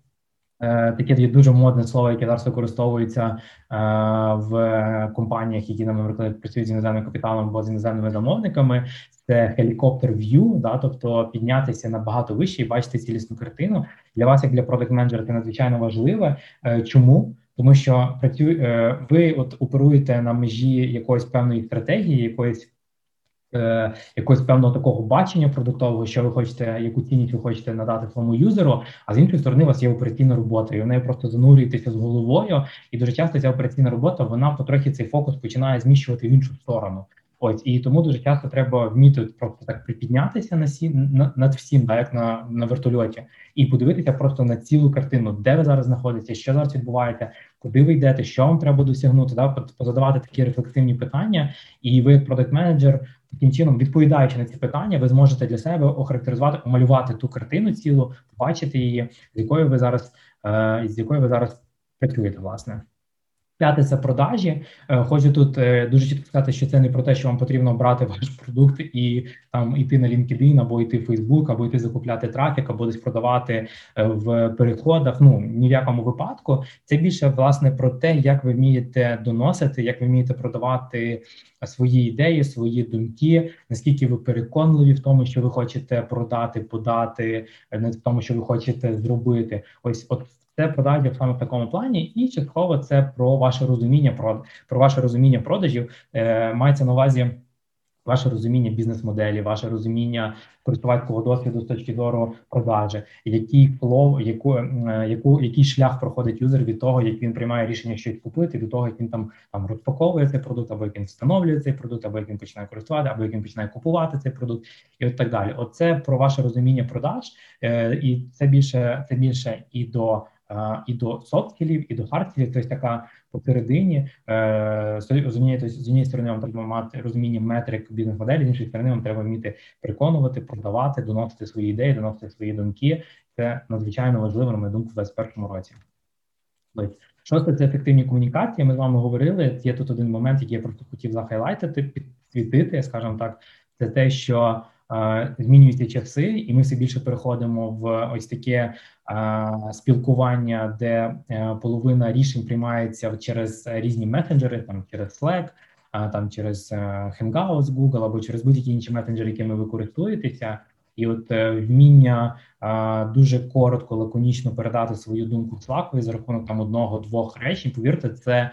Е, таке є дуже модне слово, яке зараз використовується е, в компаніях, які наприклад працюють з іноземним капіталом або з іноземними замовниками. Це helicopter view, да, тобто піднятися набагато вище і бачити цілісну картину. Для вас, як для продакт менеджера це надзвичайно важливе. Е, чому? Тому що працює ви от оперуєте на межі якоїсь певної стратегії, якоїсь е, якогось певного такого бачення продуктового, що ви хочете, яку цінність ви хочете надати своєму юзеру, а з іншої сторони у вас є операційна робота, і в неї просто занурюєтеся з головою. І дуже часто ця операційна робота вона потрохи цей фокус починає зміщувати в іншу сторону. Ось і тому дуже часто треба вміти просто так припіднятися на сі на, над всім, да, як на на вертольоті, і подивитися просто на цілу картину, де ви зараз знаходитеся, що зараз відбувається, куди ви йдете, що вам треба досягнути, да, позадавати такі рефлексивні питання, і ви, як продакт менеджер, таким чином, відповідаючи на ці питання, ви зможете для себе охарактеризувати, омалювати ту картину цілу, побачити її, з якою ви зараз е, з якою ви зараз працюєте, власне. П'яте це продажі. Е, хочу тут е, дуже чітко сказати, що це не про те, що вам потрібно брати ваш продукт і там йти на LinkedIn, або йти в Facebook, або йти закупляти трафік, або десь продавати е, в переходах. Ну ні в якому випадку. Це більше власне про те, як ви вмієте доносити, як ви вмієте продавати свої ідеї, свої думки, наскільки ви переконливі в тому, що ви хочете продати, подати, не в тому, що ви хочете зробити. Ось от це продажі саме в такому плані, і частково це про ваше розуміння про, про ваше розуміння продажів. Е, Мається на увазі ваше розуміння бізнес-моделі, ваше розуміння користувацького досвіду з точки зору продажі, який flow, яку е, яку який шлях проходить юзер від того, як він приймає рішення щось купити, до того як він там там розпаковує цей продукт, або як він встановлює цей продукт, або як він починає користувати, або як він починає купувати цей продукт, і от так далі. Оце про ваше розуміння продаж, е, і це більше це більше і до і до софт-скілів, і до хард-скілів, тобто така посередині е, з однієї тобто, з однієї сторони вам треба мати розуміння метрик бізнес-моделі, з іншої сторони вам треба вміти переконувати, продавати, доносити свої ідеї, доносити свої думки. Це надзвичайно важливо, на мою думку, в 2021 році. Шосте це ефективні комунікації. Ми з вами говорили. Є тут один момент, який я просто хотів захайлайтити, підсвітити, скажімо так, це те, що змінюються часи, і ми все більше переходимо в ось таке спілкування, де е, половина рішень приймається через різні месенджери, там через Slack, там через е, Hangouts, Google або через будь-які інші месенджери, якими ви користуєтеся. І от е, вміння а, дуже коротко, лаконічно передати свою думку Slack за рахунок там одного-двох речень. Повірте, це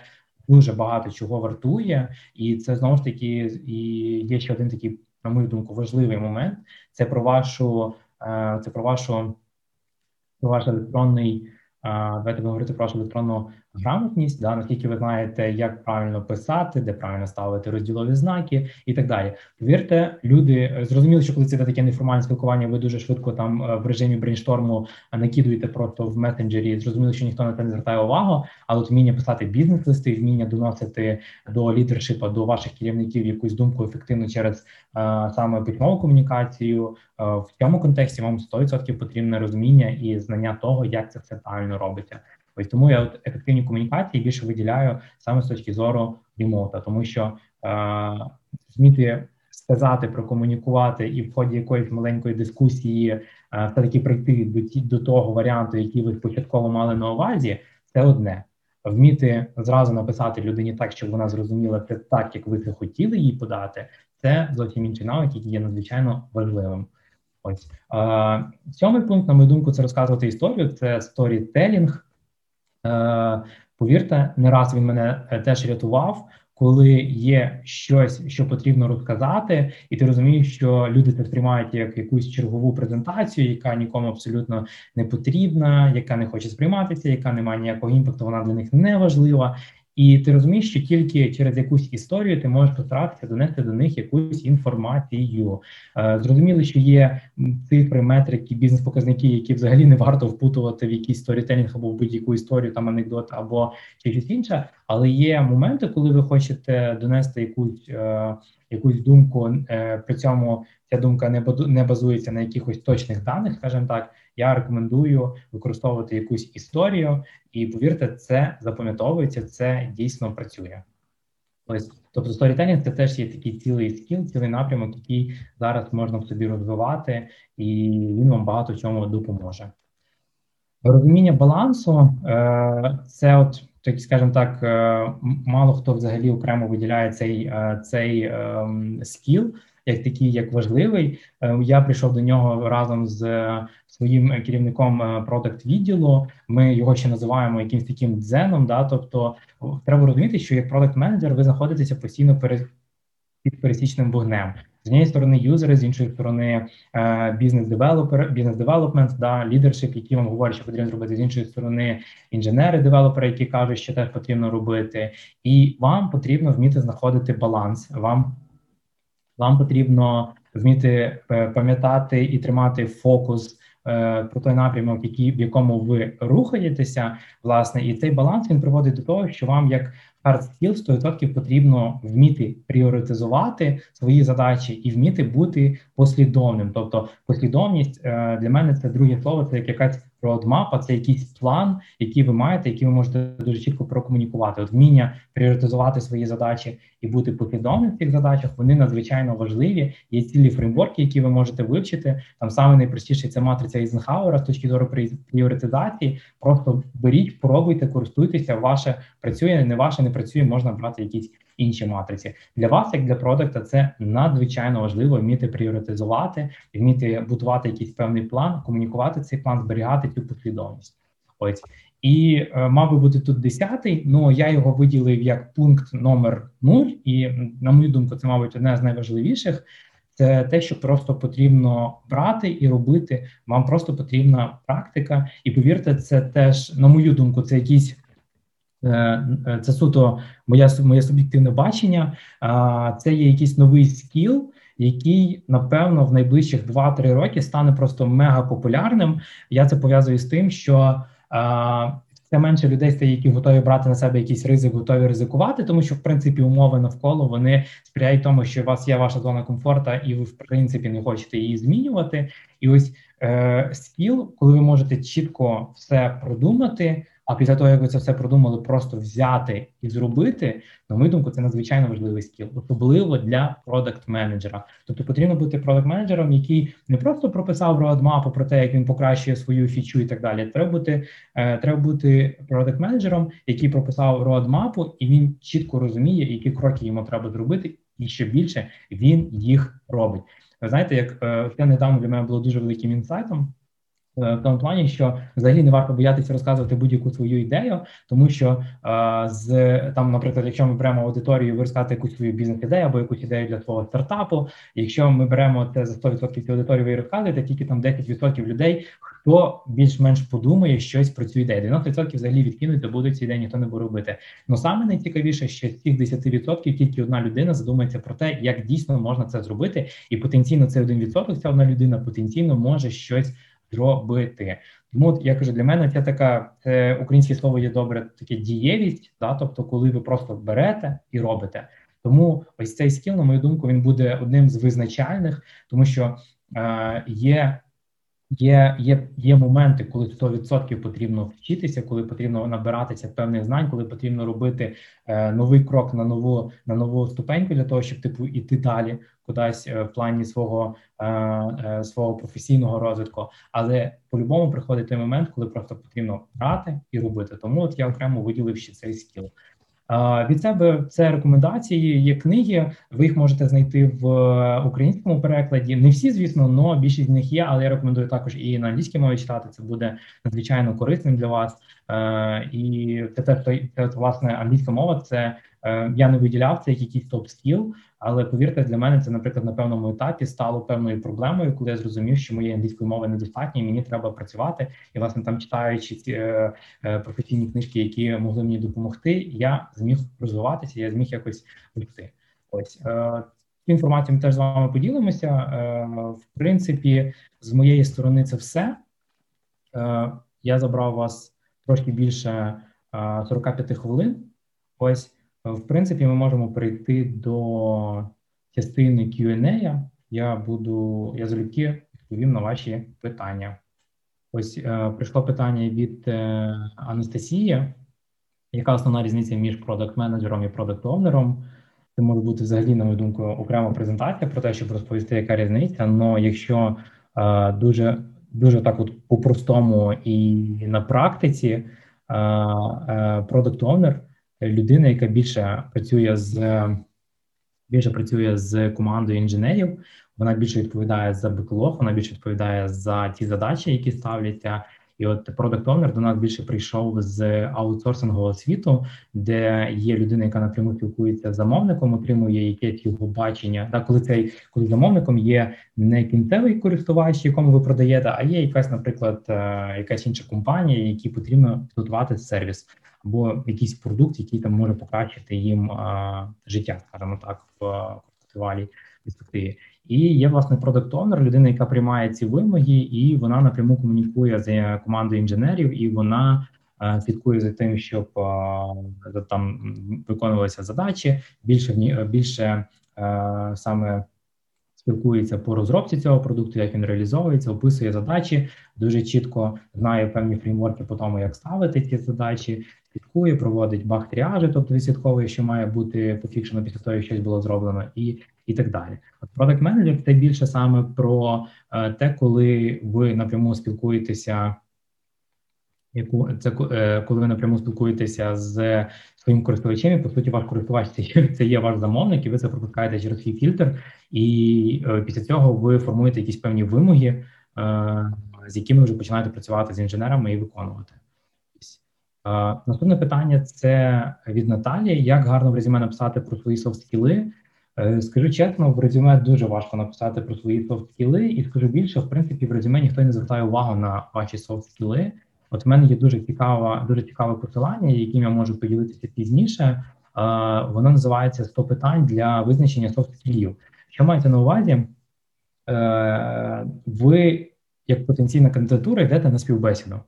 дуже багато чого вартує, і це знову ж таки і є ще один такий на мою думку, важливий момент. Це про вашу, е, це про вашу, про ваш електронний. Давайте говорити про вашу електронну грамотність, да, наскільки ви знаєте, як правильно писати, де правильно ставити розділові знаки і так далі. Повірте, люди е, зрозуміли, що коли це таке неформальне спілкування, ви дуже швидко там е, в режимі брейншторму накидуєте просто в месенджері. Зрозуміло, що ніхто на це не звертає увагу, але от вміння писати бізнес-листи, вміння доносити до лідершипа, до ваших керівників якусь думку ефективно через а, е, саме письмову комунікацію. В цьому контексті вам 100% потрібне розуміння і знання того, як це все правильно робиться. Ось тому я от ефективні комунікації більше виділяю саме з точки зору ремоута, тому що е, зміти сказати, прокомунікувати і в ході якоїсь маленької дискусії е, все таки прийти до ті до того варіанту, який ви спочатку мали на увазі, це одне. Вміти зразу написати людині так, щоб вона зрозуміла це так, як ви це хотіли їй подати, це зовсім інший навик, який є надзвичайно важливим. Ось е, сьомий пункт, на мою думку, це розказувати історію. Це сторітелінг. Е, повірте, не раз він мене е, теж рятував. коли є щось, що потрібно розказати, і ти розумієш, що люди це сприймають як якусь чергову презентацію, яка нікому абсолютно не потрібна, яка не хоче сприйматися, яка не має ніякого імпакту, вона для них не важлива. І ти розумієш, що тільки через якусь історію ти можеш постаратися донести до них якусь інформацію. Е, зрозуміло, що є цифри, метрики, бізнес-показники, які взагалі не варто впутувати в якийсь сторітелінг або в будь-яку історію, там анекдот або щось інше. Але є моменти, коли ви хочете донести якусь е, якусь думку, е, при цьому ця думка не базується на якихось точних даних, скажімо так. Я рекомендую використовувати якусь історію, і повірте, це запам'ятовується, це дійсно працює. Ось, тобто, сторітелінг це теж є такий цілий скіл, цілий напрямок, який зараз можна в собі розвивати, і він вам багато чому допоможе. Розуміння балансу е, це, от так скажімо так, е, мало хто взагалі окремо виділяє цей е, цей ем, скіл як такий, як важливий. Е, я прийшов до нього разом з е, своїм керівником е, продакт відділу. Ми його ще називаємо якимось таким дзеном. Да, тобто треба розуміти, що як продакт менеджер ви знаходитеся постійно перед під пересічним вогнем. З однієї сторони, юзери, з іншої сторони, business developer, business development, да, leadership, які вам говорять, що потрібно робити, з іншої сторони, інженери, девелопери, які кажуть, що теж потрібно робити, і вам потрібно вміти знаходити баланс. Вам вам потрібно вміти е, пам'ятати і тримати фокус е, про той напрямок, який в якому ви рухаєтеся, власне, і цей баланс він приводить до того, що вам як hard skill 100% потрібно вміти пріоритизувати свої задачі і вміти бути послідовним. Тобто, послідовність е, для мене це друге слово, це як якась Roadmap – це якийсь план, який ви маєте, який ви можете дуже чітко прокомунікувати. От вміння пріоритизувати свої задачі і бути послідовним в цих задачах. Вони надзвичайно важливі. Є цілі фреймворки, які ви можете вивчити. Там саме найпростіше це матриця Ізенхауера з точки зору пріоритизації. Просто беріть, пробуйте, користуйтеся. Ваше працює, не ваше не працює. Можна брати якісь інші матриці. Для вас, як для продукта, це надзвичайно важливо вміти пріоритизувати, вміти будувати якийсь певний план, комунікувати цей план, зберігати цю послідовність. Ось і е, мав би бути тут десятий, ну я його виділив як пункт номер нуль, і на мою думку, це мабуть одне з найважливіших. Це те, що просто потрібно брати і робити. Вам просто потрібна практика, і повірте, це теж, на мою думку, це якісь це суто моє, моє суб'єктивне бачення. Це є якийсь новий скіл, який напевно в найближчих 2-3 роки стане просто мега популярним. Я це пов'язую з тим, що все менше людей стає, які готові брати на себе якийсь ризик, готові ризикувати, тому що в принципі умови навколо вони сприяють тому, що у вас є ваша зона комфорту, і ви в принципі не хочете її змінювати. І ось е, скіл, коли ви можете чітко все продумати. А після того, як ви це все продумали, просто взяти і зробити, на мою думку, це надзвичайно важливий скіл, особливо для продакт-менеджера. Тобто потрібно бути продакт-менеджером, який не просто прописав роадмапу про те, як він покращує свою фічу і так далі. Треба бути е, треба бути продакт-менеджером, який прописав роадмапу, і він чітко розуміє, які кроки йому треба зробити, і ще більше він їх робить. Ви знаєте, як це недавно для мене було дуже великим інсайтом. Е, в тому плані, що взагалі не варто боятися розказувати будь-яку свою ідею, тому що е, з там, наприклад, якщо ми беремо аудиторію, ви розказати якусь свою бізнес-ідею або якусь ідею для свого стартапу. Якщо ми беремо це за 100% цієї аудиторії, ви розказуєте, тільки там 10% людей, хто більш-менш подумає щось про цю ідею. 90% взагалі відкинути будуть ці ідеї, ніхто не буде робити. Ну саме найцікавіше, що з цих 10% тільки одна людина задумається про те, як дійсно можна це зробити, і потенційно це 1%, ця одна людина потенційно може щось зробити. Тому я кажу, для мене це така це українське слово є добре, таке дієвість, да, тобто, коли ви просто берете і робите. Тому ось цей скіл, на мою думку, він буде одним з визначальних, тому що е, є Є є, є моменти, коли 100% потрібно вчитися, коли потрібно набиратися певних знань, коли потрібно робити е, новий крок на нову на нову ступеньку для того, щоб типу іти далі кудись е, в плані свого е, е, свого професійного розвитку. Але по-любому приходить той момент, коли просто потрібно брати і робити. Тому от я окремо виділив ще цей скіл. Від себе це рекомендації, є книги. Ви їх можете знайти в українському перекладі. Не всі, звісно, але більшість з них є. Але я рекомендую також і на англійській мові читати. Це буде надзвичайно корисним для вас. І це те, власне англійська мова це Е, я не виділяв це як якийсь топ скіл, але повірте, для мене це, наприклад, на певному етапі стало певною проблемою, коли я зрозумів, що моєї англійської мови недостатньо, і мені треба працювати. І власне там читаючи ці е, е, професійні книжки, які могли мені допомогти, я зміг розвиватися, я зміг якось рости. Ось е, інформацію ми теж з вами поділимося. Е, в принципі, з моєї сторони, це все. Е, я забрав вас трошки більше 45 хвилин. Ось, в принципі, ми можемо перейти до частини Q&A. Я буду я залюбки відповім на ваші питання. Ось е, прийшло питання від е, Анастасії. Яка основна різниця між продакт-менеджером і продакт-овнером? Це може бути взагалі, на мою думку, окрема презентація про те, щоб розповісти, яка різниця. Але якщо е, дуже дуже так, от по-простому і на практиці, продакт овнер людина, яка більше працює з більше працює з командою інженерів, вона більше відповідає за беклог, вона більше відповідає за ті задачі, які ставляться. І от Product Owner до нас більше прийшов з аутсорсингового світу, де є людина, яка напряму спілкується з замовником, отримує якесь його бачення. Так, коли цей коли замовником є не кінцевий користувач, якому ви продаєте, а є якась, наприклад, е, якась інша компанія, якій потрібно підготувати сервіс або якийсь продукт, який там може покращити їм а, життя, скажімо так, в фестивалі перспективі. І є власне продакт онер людина, яка приймає ці вимоги, і вона напряму комунікує з командою інженерів, і вона а, слідкує за тим, щоб а, там виконувалися задачі більше більше а, саме спілкується по розробці цього продукту, як він реалізовується, описує задачі, дуже чітко знає певні фреймворки по тому, як ставити ці задачі, слідкує, проводить баг тріажі, тобто відслідковує, що має бути пофікшено після того, як щось було зроблено, і і так далі. От продакт менеджер – це більше саме про е, те, коли ви напряму спілкуєтеся. Яку це е, коли ви напряму спілкуєтеся з своїм користувачем, і по суті, ваш користувач це, є ваш замовник, і ви це пропускаєте через свій фільтр, і е, після цього ви формуєте якісь певні вимоги, е, з якими вже починаєте працювати з інженерами і виконувати. Наступне питання це від Наталії: як гарно в резюме написати про свої софт-скіли? Скажу чесно, в резюме дуже важко написати про свої софт-скіли, і скажу більше, в принципі, в резюме ніхто не звертає увагу на ваші софт-скіли. От в мене є дуже цікава, дуже цікаве посилання, яким я можу поділитися пізніше. Е, воно називається «100 питань для визначення софт-скілів. Що маєте на увазі? Ви, як потенційна кандидатура, йдете на співбесіду.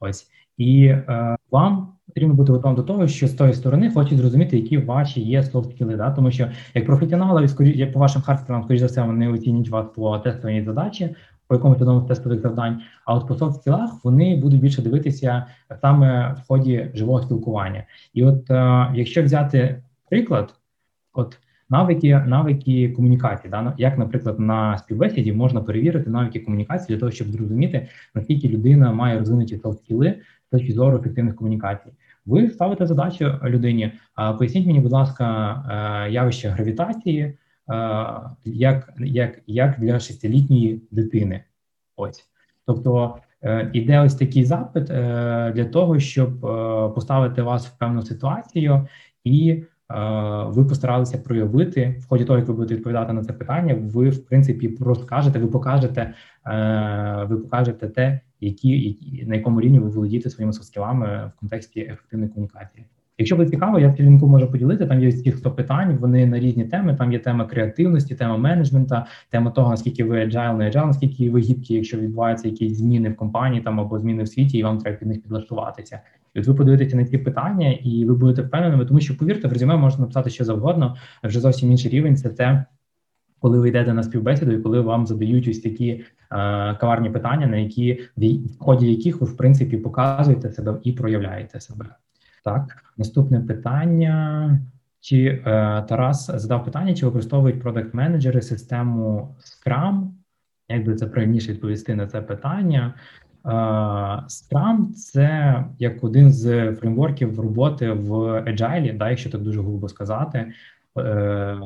Ось і е, вам потрібно бути готовим до того, що з тої сторони хочуть зрозуміти, які ваші є софт-скіли, да? тому що як професіонали, як по вашим хардскілам, скоріш за все, вони оцінюють вас по тестовій задачі, по якомусь одному з тестових завдань. А от по софт-скілах вони будуть більше дивитися саме в ході живого спілкування. І от е, якщо взяти приклад, от навики навики комунікації, да? як, наприклад, на співбесіді можна перевірити навики комунікації для того, щоб зрозуміти, наскільки людина має розвинуті софт-скіли, з точки зору ефективних комунікацій. Ви ставите задачу людині. Поясніть мені, будь ласка, е, явище гравітації, як як, як для шестилітньої дитини. Ось. Тобто е, іде ось такий запит для того, щоб поставити вас в певну ситуацію, і ви постаралися проявити в ході того, як ви будете відповідати на це питання. Ви в принципі розкажете, ви покажете, ви покажете те, які на якому рівні ви володієте своїми софт-скілами в контексті ефективної комунікації. Якщо буде цікаво, я в лінку можу поділити. Там є 100 питань. Вони на різні теми. Там є тема креативності, тема менеджмента, тема того, наскільки ви agile, не agile, наскільки ви гібкі, якщо відбуваються якісь зміни в компанії там або зміни в світі, і вам треба під них підлаштуватися. І от ви подивитеся на ці питання, і ви будете впевненими, тому що повірте, в резюме можна написати що завгодно. Вже зовсім інший рівень. Це те, коли ви йдете на співбесіду, і коли вам задають ось такі е, каварні питання, на які в ході яких ви в принципі показуєте себе і проявляєте себе. Так, наступне питання. Чи е, Тарас задав питання, чи використовують продакт менеджери систему Scrum? Як би це правильніше відповісти на це питання? Е, Scrum – це як один з фреймворків роботи в Agile, да, якщо так дуже грубо сказати. Е,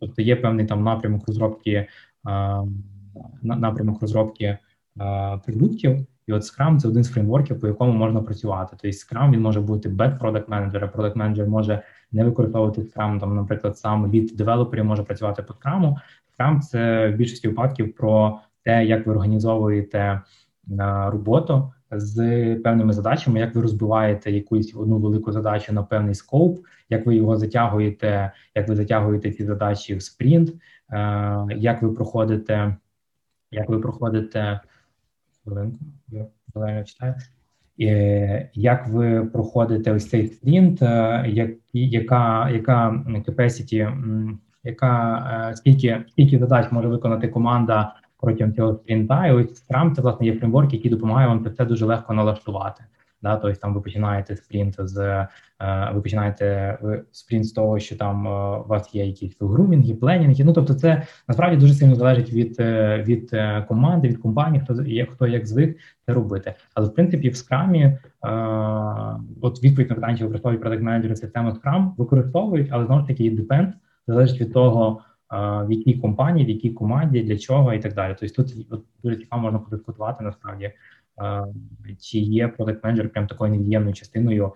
тобто є певний там напрямок розробки напрямок розробки продуктів, І от Scrum – це один з фреймворків, по якому можна працювати. Тобто Scrum, він може бути без продакт менеджера. Продакт менеджер може не використовувати Scrum, Там, наприклад, сам від девелоперів може працювати по Scrum. Scrum – це в більшості випадків про те, як ви організовуєте е, роботу з певними задачами, як ви розбиваєте якусь одну велику задачу на певний скоп, як ви його затягуєте, як ви затягуєте ці задачі в спринт, е, як ви проходите, як ви проходите хвилинку, я читаю. Як ви проходите ось цей спринт, е, як, яка capacity, яка скільки скільки задач може виконати команда протягом цього спринта. І ось Scrum – це власне є фреймворк, який допомагає вам це дуже легко налаштувати. Да, тобто там ви починаєте спринт з е, ви починаєте спринт з того, що там е, у вас є якісь грумінги, пленінги. Ну тобто, це насправді дуже сильно залежить від е, від команди, від компанії, хто як хто як звик це робити. Але в принципі в скрамі от відповідь на питання, чи використовують продакт менеджери систему Scrum, використовують, але знову ж таки depend, залежить від того в якій компанії, в якій команді, для чого і так далі. Тобто тут дуже цікаво можна подискутувати насправді, чи є продакт менеджер прям такою невід'ємною частиною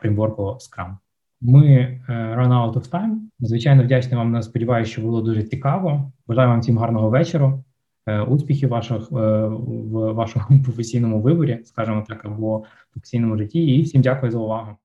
фреймворку Scrum. Ми е, run out of time. Звичайно, вдячний вам. Сподіваюся, що було дуже цікаво. Бажаю вам всім гарного вечора, е, успіхів ваших е, в вашому професійному виборі, скажімо так, або професійному житті. І всім дякую за увагу.